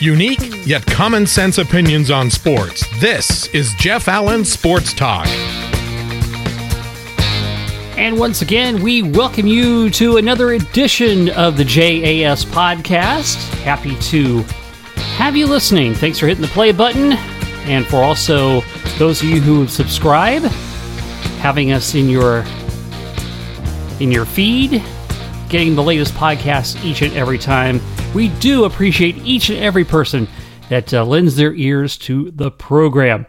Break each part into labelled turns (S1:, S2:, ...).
S1: Unique yet common sense opinions on sports. This is Jeff Allen Sports Talk.
S2: And once again, we welcome you to another edition of the JAS podcast. Happy to have you listening. Thanks for hitting the play button. And for also those of you who subscribe, having us in your in your feed, getting the latest podcasts each and every time. We do appreciate each and every person that uh, lends their ears to the program.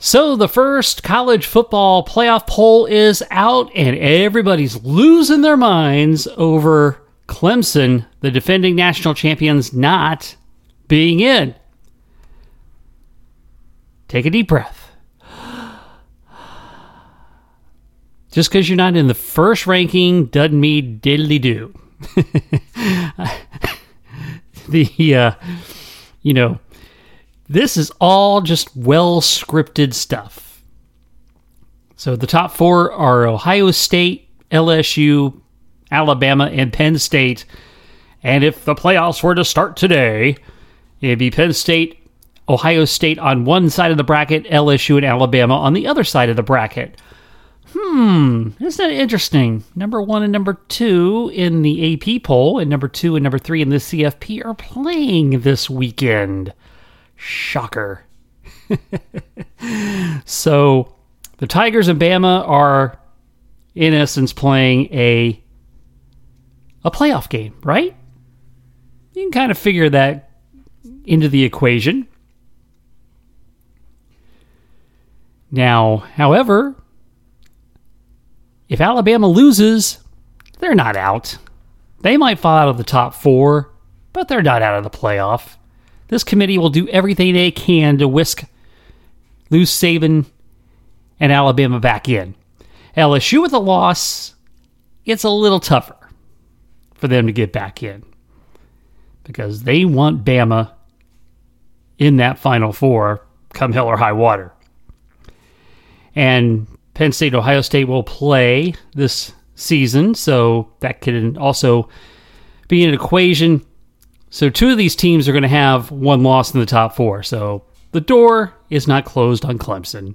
S2: So, the first college football playoff poll is out, and everybody's losing their minds over Clemson, the defending national champions, not being in. Take a deep breath. Just because you're not in the first ranking doesn't mean diddly do. the uh, you know this is all just well scripted stuff. So the top four are ohio state lsu alabama and penn state. And if the playoffs were to start today it'd be penn state ohio state on one side of the bracket lsu and alabama on the other side of the bracket Hmm, isn't that interesting? Number one and number two in the AP poll, and number two and number three in the CFP are playing this weekend. Shocker. so, the Tigers and Bama are, in essence, playing a a playoff game, right? You can kind of figure that into the equation. Now, however, if Alabama loses, they're not out. They might fall out of the top four, but they're not out of the playoff. This committee will do everything they can to whisk lose Saban and Alabama back in. LSU with a loss, it's a little tougher for them to get back in because they want Bama in that Final Four come hell or high water. And Penn State, Ohio State will play this season, so that could also be an equation. So two of these teams are going to have one loss in the top four. So the door is not closed on Clemson.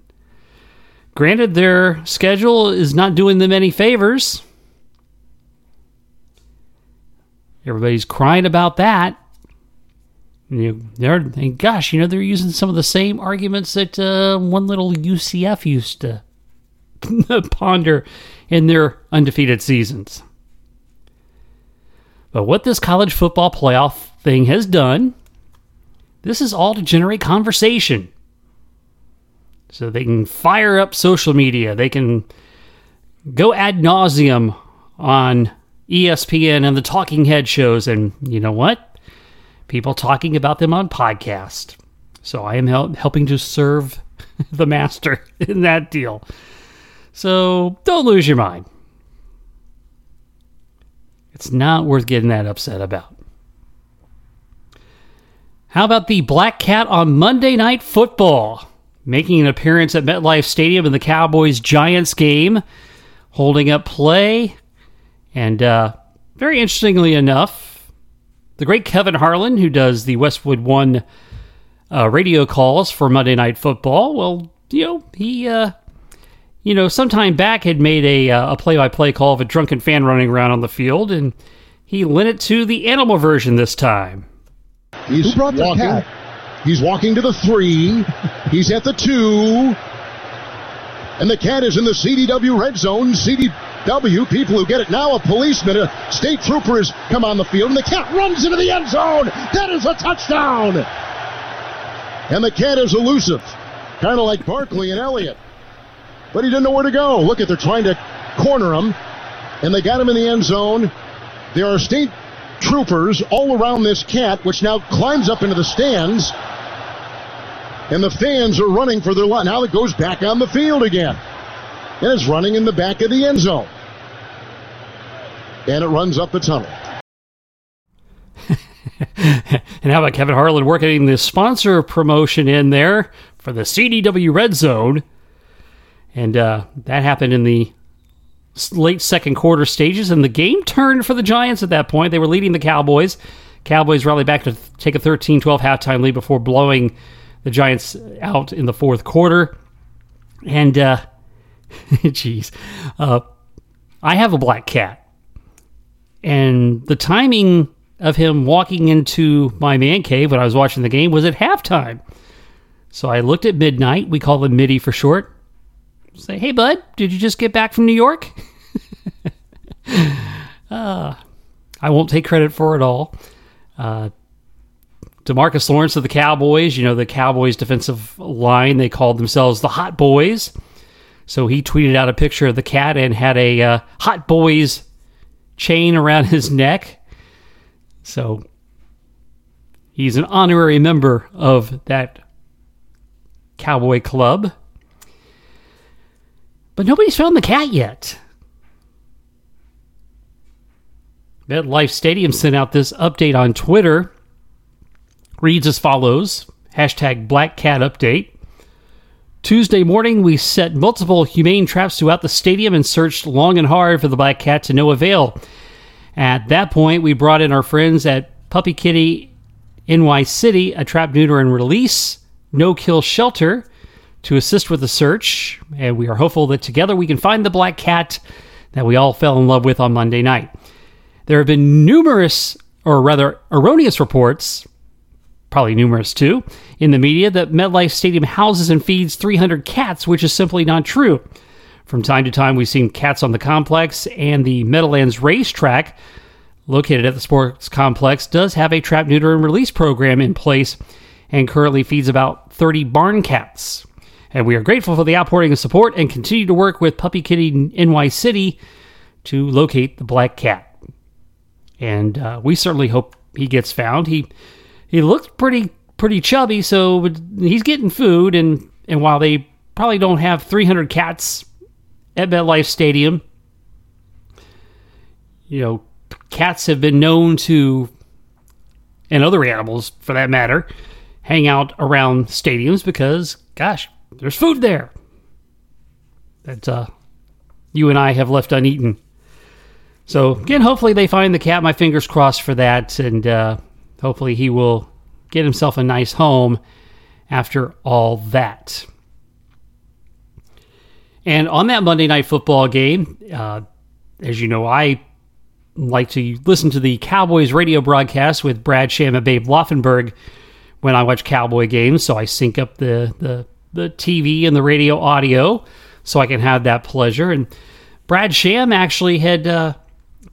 S2: Granted, their schedule is not doing them any favors. Everybody's crying about that. You, they're, and gosh, you know, they're using some of the same arguments that uh, one little UCF used to ponder in their undefeated seasons. But what this college football playoff thing has done, this is all to generate conversation. So they can fire up social media. They can go ad nauseum on ESPN and the talking head shows. And you know what? People talking about them on podcast. So I am hel- helping to serve the master in that deal. So don't lose your mind. It's not worth getting that upset about. How about the Black Cat on Monday Night Football? Making an appearance at MetLife Stadium in the Cowboys Giants game, holding up play. And uh, very interestingly enough, the great Kevin Harlan, who does the Westwood One uh, radio calls for Monday Night Football, well, you know, he uh, you know, sometime back had made a uh, a play by play call of a drunken fan running around on the field, and he lent it to the animal version this time.
S3: He's
S4: Who brought the
S3: walking.
S4: cat?
S3: He's walking to the three. He's at the two. And the cat is in the CDW red zone. CDW, people who get it now, a policeman, a state trooper has come on the field, and the cat runs into the end zone. That is a touchdown. And the cat is elusive, kind of like Barkley and Elliott. But he didn't know where to go. Look at, they're trying to corner him, and they got him in the end zone. There are state troopers all around this cat, which now climbs up into the stands. And the fans are running for their life. Now it goes back on the field again. And it's running in the back of the end zone. And it runs up the tunnel.
S2: and how about Kevin Harlan working the sponsor promotion in there for the CDW Red Zone? And uh, that happened in the late second quarter stages, and the game turned for the Giants at that point. They were leading the Cowboys. Cowboys rally back to take a 13 12 halftime lead before blowing the Giants out in the fourth quarter. And, uh, jeez, uh, I have a black cat. And the timing of him walking into my man cave when I was watching the game was at halftime. So I looked at midnight. We call him MIDI for short. Say, hey, bud, did you just get back from New York? uh, I won't take credit for it all. Uh, Demarcus Lawrence of the Cowboys, you know, the Cowboys defensive line, they called themselves the Hot Boys. So he tweeted out a picture of the cat and had a uh, Hot Boys chain around his neck. So he's an honorary member of that Cowboy Club. But nobody's found the cat yet. MetLife Stadium sent out this update on Twitter. Reads as follows hashtag Black Cat Update. Tuesday morning, we set multiple humane traps throughout the stadium and searched long and hard for the black cat to no avail. At that point, we brought in our friends at Puppy Kitty NY City, a trap, neuter, and release no kill shelter to assist with the search. And we are hopeful that together we can find the black cat that we all fell in love with on Monday night. There have been numerous, or rather erroneous reports, probably numerous too, in the media that MetLife Stadium houses and feeds 300 cats, which is simply not true. From time to time, we've seen cats on the complex, and the Meadowlands racetrack, located at the sports complex, does have a trap, neuter, and release program in place and currently feeds about 30 barn cats. And we are grateful for the outpouring of support and continue to work with Puppy Kitty NY City to locate the black cat and uh, we certainly hope he gets found. He he looked pretty pretty chubby, so he's getting food, and and while they probably don't have 300 cats at MetLife Stadium, you know, cats have been known to, and other animals for that matter, hang out around stadiums because, gosh, there's food there that uh, you and I have left uneaten. So again, hopefully they find the cat. My fingers crossed for that, and uh, hopefully he will get himself a nice home after all that. And on that Monday night football game, uh, as you know, I like to listen to the Cowboys radio broadcast with Brad Sham and Babe Laufenberg when I watch Cowboy games. So I sync up the the the TV and the radio audio so I can have that pleasure. And Brad Sham actually had uh,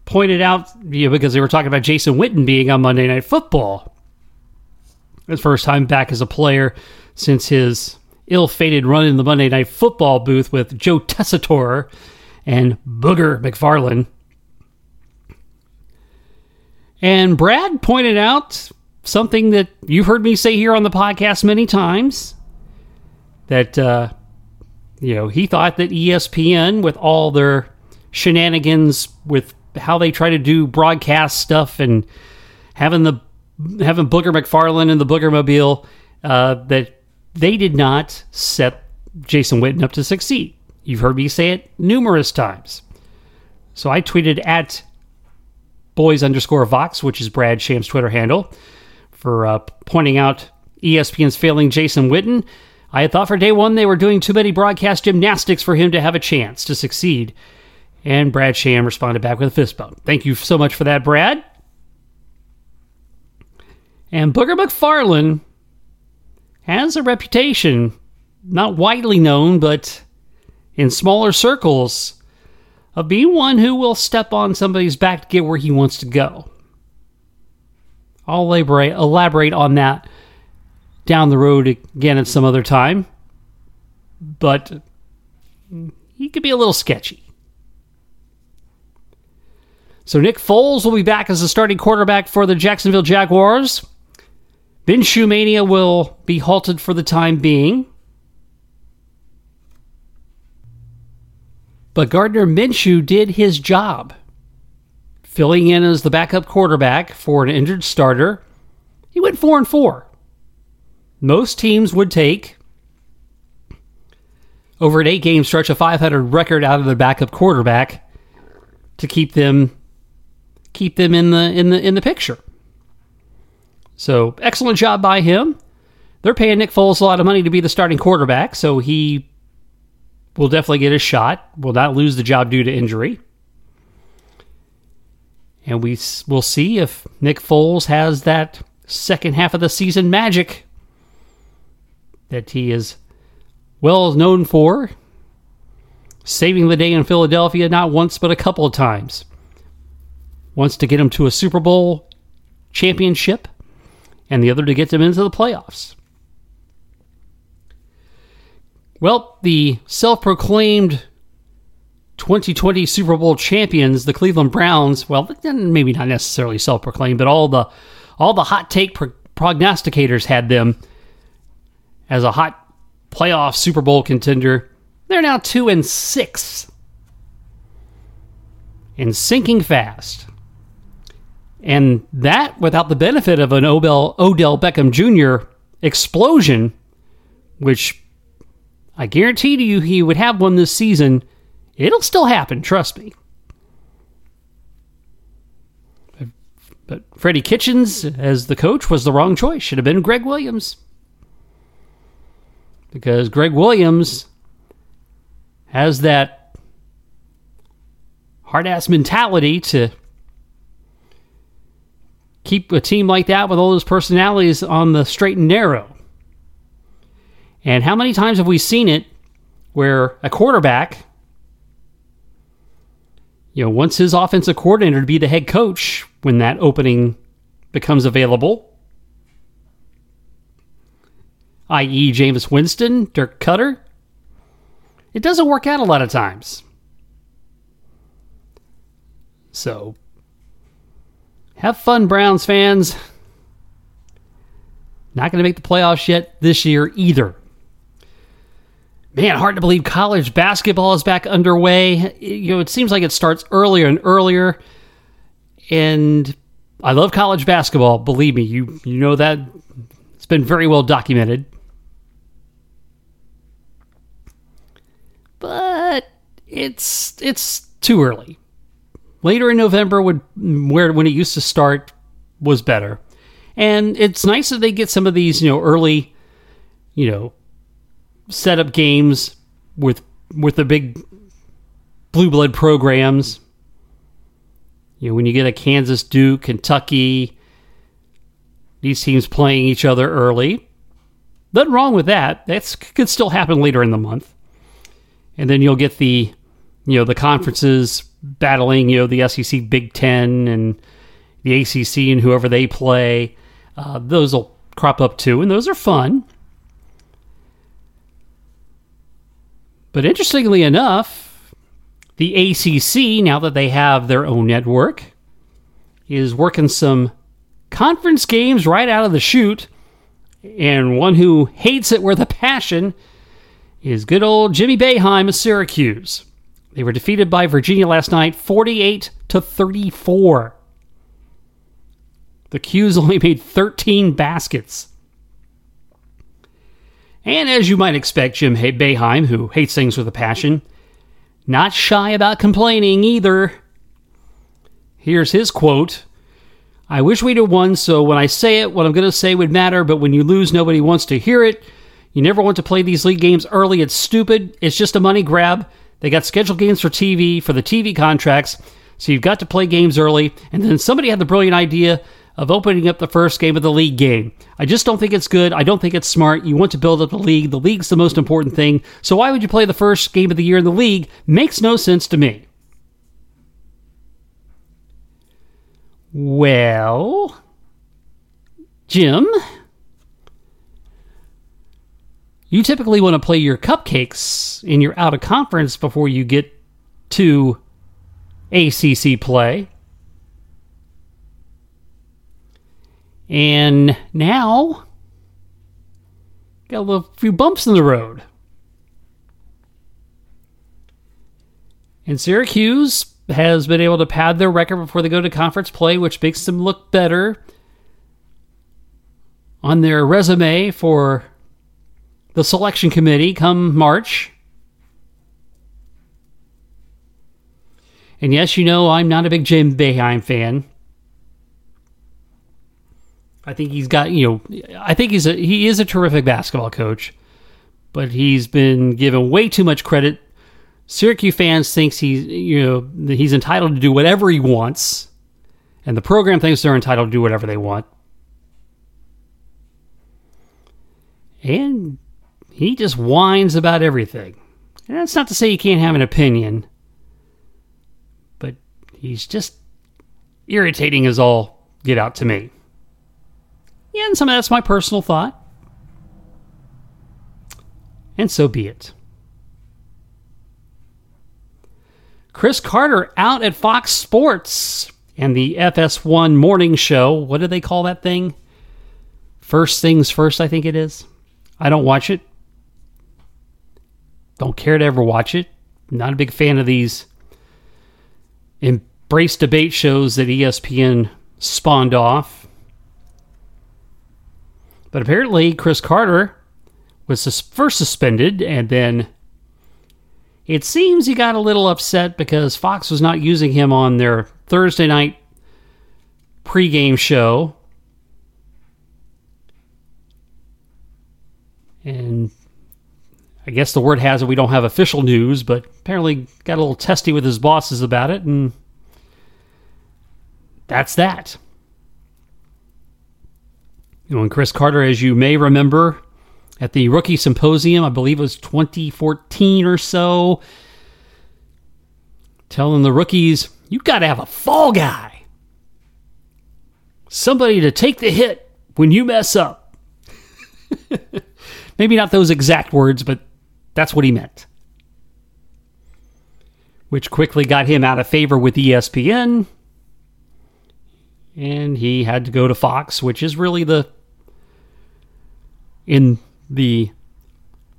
S2: pointed out you know, because they were talking about Jason Witten being on Monday Night Football. His first time back as a player since his ill-fated run in the Monday Night Football booth with Joe Tessitore and Booger McFarland. And Brad pointed out something that you've heard me say here on the podcast many times that uh, you know he thought that ESPN with all their shenanigans with how they try to do broadcast stuff and having the having Booger McFarland and the Booger Mobile uh, that they did not set Jason Witten up to succeed. You've heard me say it numerous times. So I tweeted at boys underscore Vox, which is Brad Sham's Twitter handle, for uh, pointing out ESPN's failing Jason Witten. I had thought for day one they were doing too many broadcast gymnastics for him to have a chance to succeed. And Brad Sham responded back with a fist bump. Thank you so much for that, Brad. And Booger McFarland has a reputation, not widely known, but in smaller circles, of being one who will step on somebody's back to get where he wants to go. I'll elaborate, elaborate on that down the road again at some other time. But he could be a little sketchy. So Nick Foles will be back as the starting quarterback for the Jacksonville Jaguars. Minshew Mania will be halted for the time being. But Gardner Minshew did his job, filling in as the backup quarterback for an injured starter. He went 4 and 4. Most teams would take over an 8 game stretch a 500 record out of their backup quarterback to keep them keep them in the in the in the picture. So, excellent job by him. They're paying Nick Foles a lot of money to be the starting quarterback, so he will definitely get a shot, will not lose the job due to injury. And we will see if Nick Foles has that second half of the season magic that he is well known for, saving the day in Philadelphia not once but a couple of times. Once to get him to a Super Bowl championship, and the other to get them into the playoffs. Well, the self proclaimed 2020 Super Bowl champions, the Cleveland Browns, well, maybe not necessarily self proclaimed, but all the all the hot take pro- prognosticators had them as a hot playoff Super Bowl contender. They're now 2 and 6 and sinking fast. And that without the benefit of an Odell, Odell Beckham Jr. explosion, which I guarantee to you he would have one this season. It'll still happen, trust me. But Freddie Kitchens as the coach was the wrong choice. Should have been Gregg Williams. Because Gregg Williams has that hard ass mentality to keep a team like that with all those personalities on the straight and narrow. And how many times have we seen it where a quarterback, you know, wants his offensive coordinator to be the head coach when that opening becomes available, i.e., Jameis Winston, Dirk Koetter, it doesn't work out a lot of times. So, have fun, Browns fans. Not going to make the playoffs yet this year either. Man, hard to believe college basketball is back underway. You know, it seems like it starts earlier and earlier. And I love college basketball, believe me. You you know that it's been very well documented. But it's it's too early. Later in November would where when it used to start was better. And it's nice that they get some of these, you know, early, you know, setup games with with the big blue blood programs. You know, when you get a Kansas Duke, Kentucky, these teams playing each other early. Nothing wrong with that. That could still happen later in the month. And then you'll get the you know, the conferences battling, you know, the SEC Big Ten and the ACC and whoever they play. Uh, those will crop up too, and those are fun. But interestingly enough, the ACC, now that they have their own network, is working some conference games right out of the chute. And one who hates it with a passion is good old Jimmy Boeheim of Syracuse. They were defeated by Virginia last night, 48 to 34. The 'Cuse only made 13 baskets. And as you might expect, Jim Boeheim, who hates things with a passion, not shy about complaining either. Here's his quote I wish we'd have won, so when I say it, what I'm going to say would matter, but when you lose, nobody wants to hear it. You never want to play these league games early. It's stupid. It's just a money grab. They got scheduled games for TV, for the TV contracts, so you've got to play games early. And then somebody had the brilliant idea of opening up the first game of the league game. I just don't think it's good. I don't think it's smart. You want to build up the league. The league's the most important thing. So why would you play the first game of the year in the league? Makes no sense to me. Well, Jim, you typically want to play your cupcakes in your out of conference before you get to ACC play. And now, got a few bumps in the road. And Syracuse has been able to pad their record before they go to conference play, which makes them look better on their resume for the selection committee come March. And yes, you know, I'm not a big Jim Boeheim fan. I think he's got you know I think he's a he is a terrific basketball coach, but he's been given way too much credit. Syracuse fans thinks he's you know he's entitled to do whatever he wants, and the program thinks they're entitled to do whatever they want. And he just whines about everything. And that's not to say he can't have an opinion, but he's just irritating as all get out to me. Yeah, and some of that's my personal thought. And so be it. Cris Carter out at Fox Sports and the FS1 morning show. What do they call that thing? First things first, I think it is. I don't watch it. Don't care to ever watch it. Not a big fan of these embrace debate shows that ESPN spawned off. But apparently, Cris Carter was first suspended, and then it seems he got a little upset because Fox was not using him on their Thursday night pregame show. And I guess the word has it we don't have official news, but apparently got a little testy with his bosses about it, and that's that. You know, and Cris Carter, as you may remember, at the rookie symposium, I believe it was 2014 or so, telling the rookies, you've got to have a fall guy. Somebody to take the hit when you mess up. Maybe not those exact words, but that's what he meant. Which quickly got him out of favor with ESPN. And he had to go to Fox, which is really the in the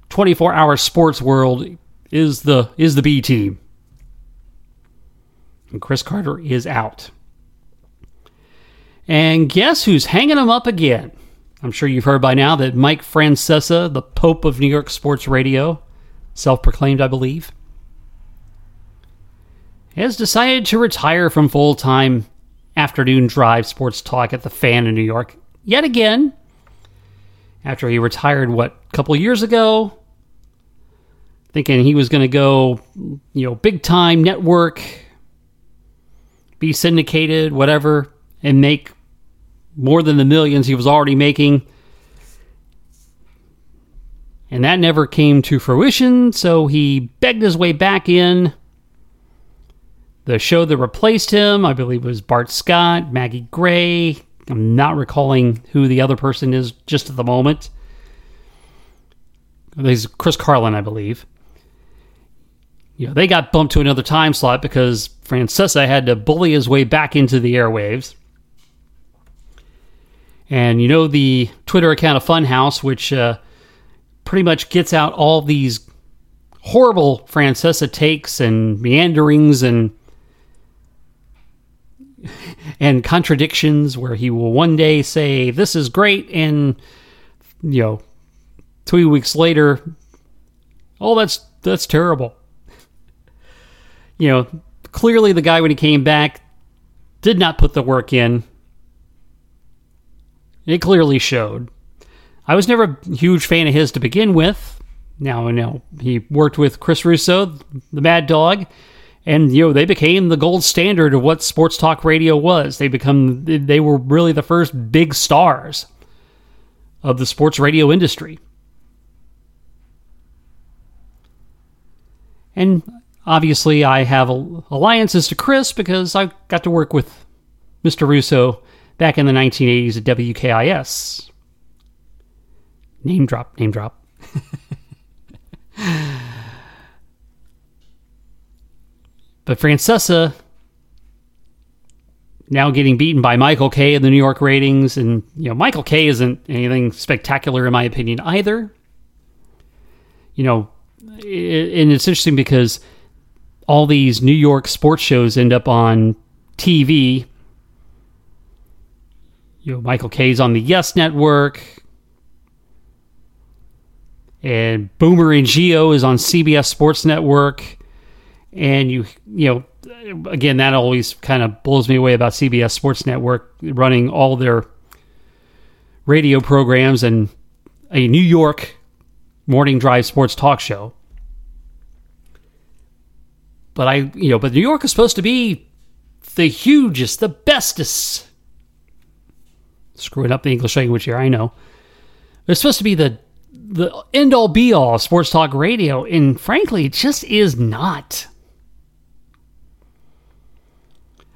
S2: 24-hour sports world is the is the B team. And Cris Carter is out. And guess who's hanging him up again? I'm sure you've heard by now that Mike Francesa, the Pope of New York sports radio, self proclaimed, I believe, has decided to retire from full time afternoon drive sports talk at the fan in New York yet again after he retired, what, a couple years ago, thinking he was going to go, you know, big time network, be syndicated, whatever, and make more than the millions he was already making. And that never came to fruition, so he begged his way back in. The show that replaced him, I believe, was Bart Scott, Maggie Gray, I'm not recalling who the other person is just at the moment. There's Chris Carlin, I believe. You know, they got bumped to another time slot because Francesa had to bully his way back into the airwaves. And you know the Twitter account of Funhouse, which uh, pretty much gets out all these horrible Francesa takes and meanderings and and contradictions where he will one day say this is great and you know three weeks later oh that's that's terrible. You know clearly the guy when he came back did not put the work in it clearly showed. I was never a huge fan of his to begin with. Now i know. He worked with chris russo the mad dog and you know they became the gold standard of what sports talk radio was. They become they were really the first big stars of the sports radio industry. And obviously i have alliances to chris because i got to work with mr russo back in the 1980s at wkis name drop name drop But Francesa now getting beaten by Michael Kay in the New York ratings, and you know Michael Kay isn't anything spectacular in my opinion either. You know, and it's interesting because all these New York sports shows end up on TV. You know, Michael Kay's on the Yes Network, and Boomer and Gio is on CBS Sports Network and you you know again that always kind of blows me away about CBS Sports Network running all their radio programs and a New York morning drive sports talk show. But I, you know, but New York is supposed to be the hugest, the bestest. Screwing up the English language here, I know. It's supposed to be the the end all be all of sports talk radio, and frankly, it just is not.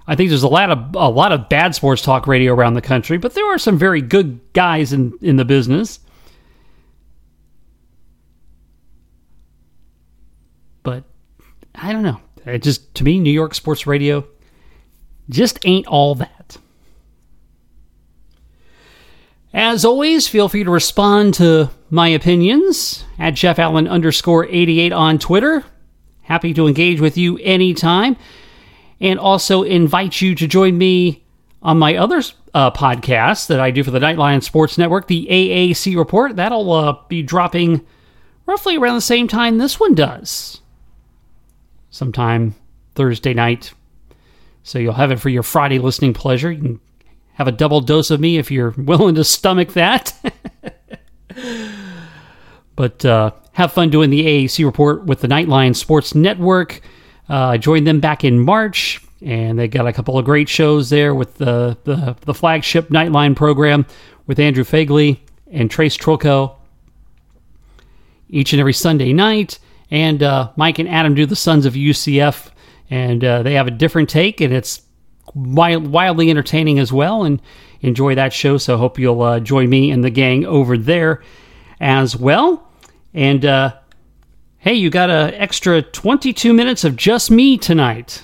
S2: I think there's a lot of a lot of bad sports talk radio around the country, but there are some very good guys in, in the business. But I don't know. It just to me, New York sports radio just ain't all that. As always, feel free to respond to my opinions at Jeff Allen underscore 88 on Twitter. Happy to engage with you anytime and also invite you to join me on my other uh, podcast that I do for the Nightline Sports Network, the AAC Report. That'll uh, be dropping roughly around the same time this one does, sometime Thursday night. So you'll have it for your Friday listening pleasure. You can have a double dose of me if you're willing to stomach that. but uh, have fun doing the AAC report with the Nightline Sports Network. Uh, I joined them back in March, and they got a couple of great shows there with the, the, the flagship Nightline program with Andrew Fagley and Trace Trilko each and every Sunday night. And uh, Mike and Adam do the Sons of UCF, and uh, they have a different take, and it's wild, wildly entertaining as well. And enjoy that show. So hope you'll uh, join me and the gang over there as well. And uh, hey, you got an extra 22 minutes of just me tonight,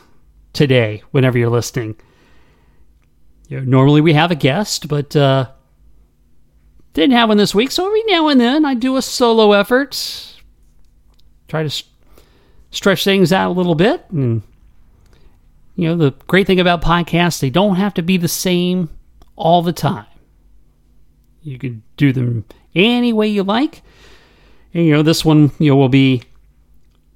S2: today, whenever you're listening. You know, normally we have a guest, but uh, didn't have one this week. So every now and then I do a solo effort, try to st- stretch things out a little bit. And, you know, the great thing about podcasts, they don't have to be the same all the time. You can do them any way you like. And, you know, this one, you know, will be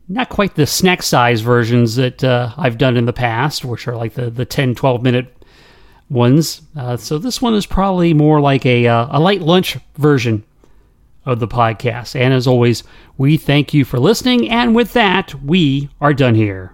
S2: not quite the snack size versions that uh, I've done in the past, which are like the, the 10, 12 minute ones. Uh, so this one is probably more like a, uh, a light lunch version of the podcast. And as always, we thank you for listening. And with that, we are done here.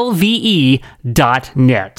S2: lve.net.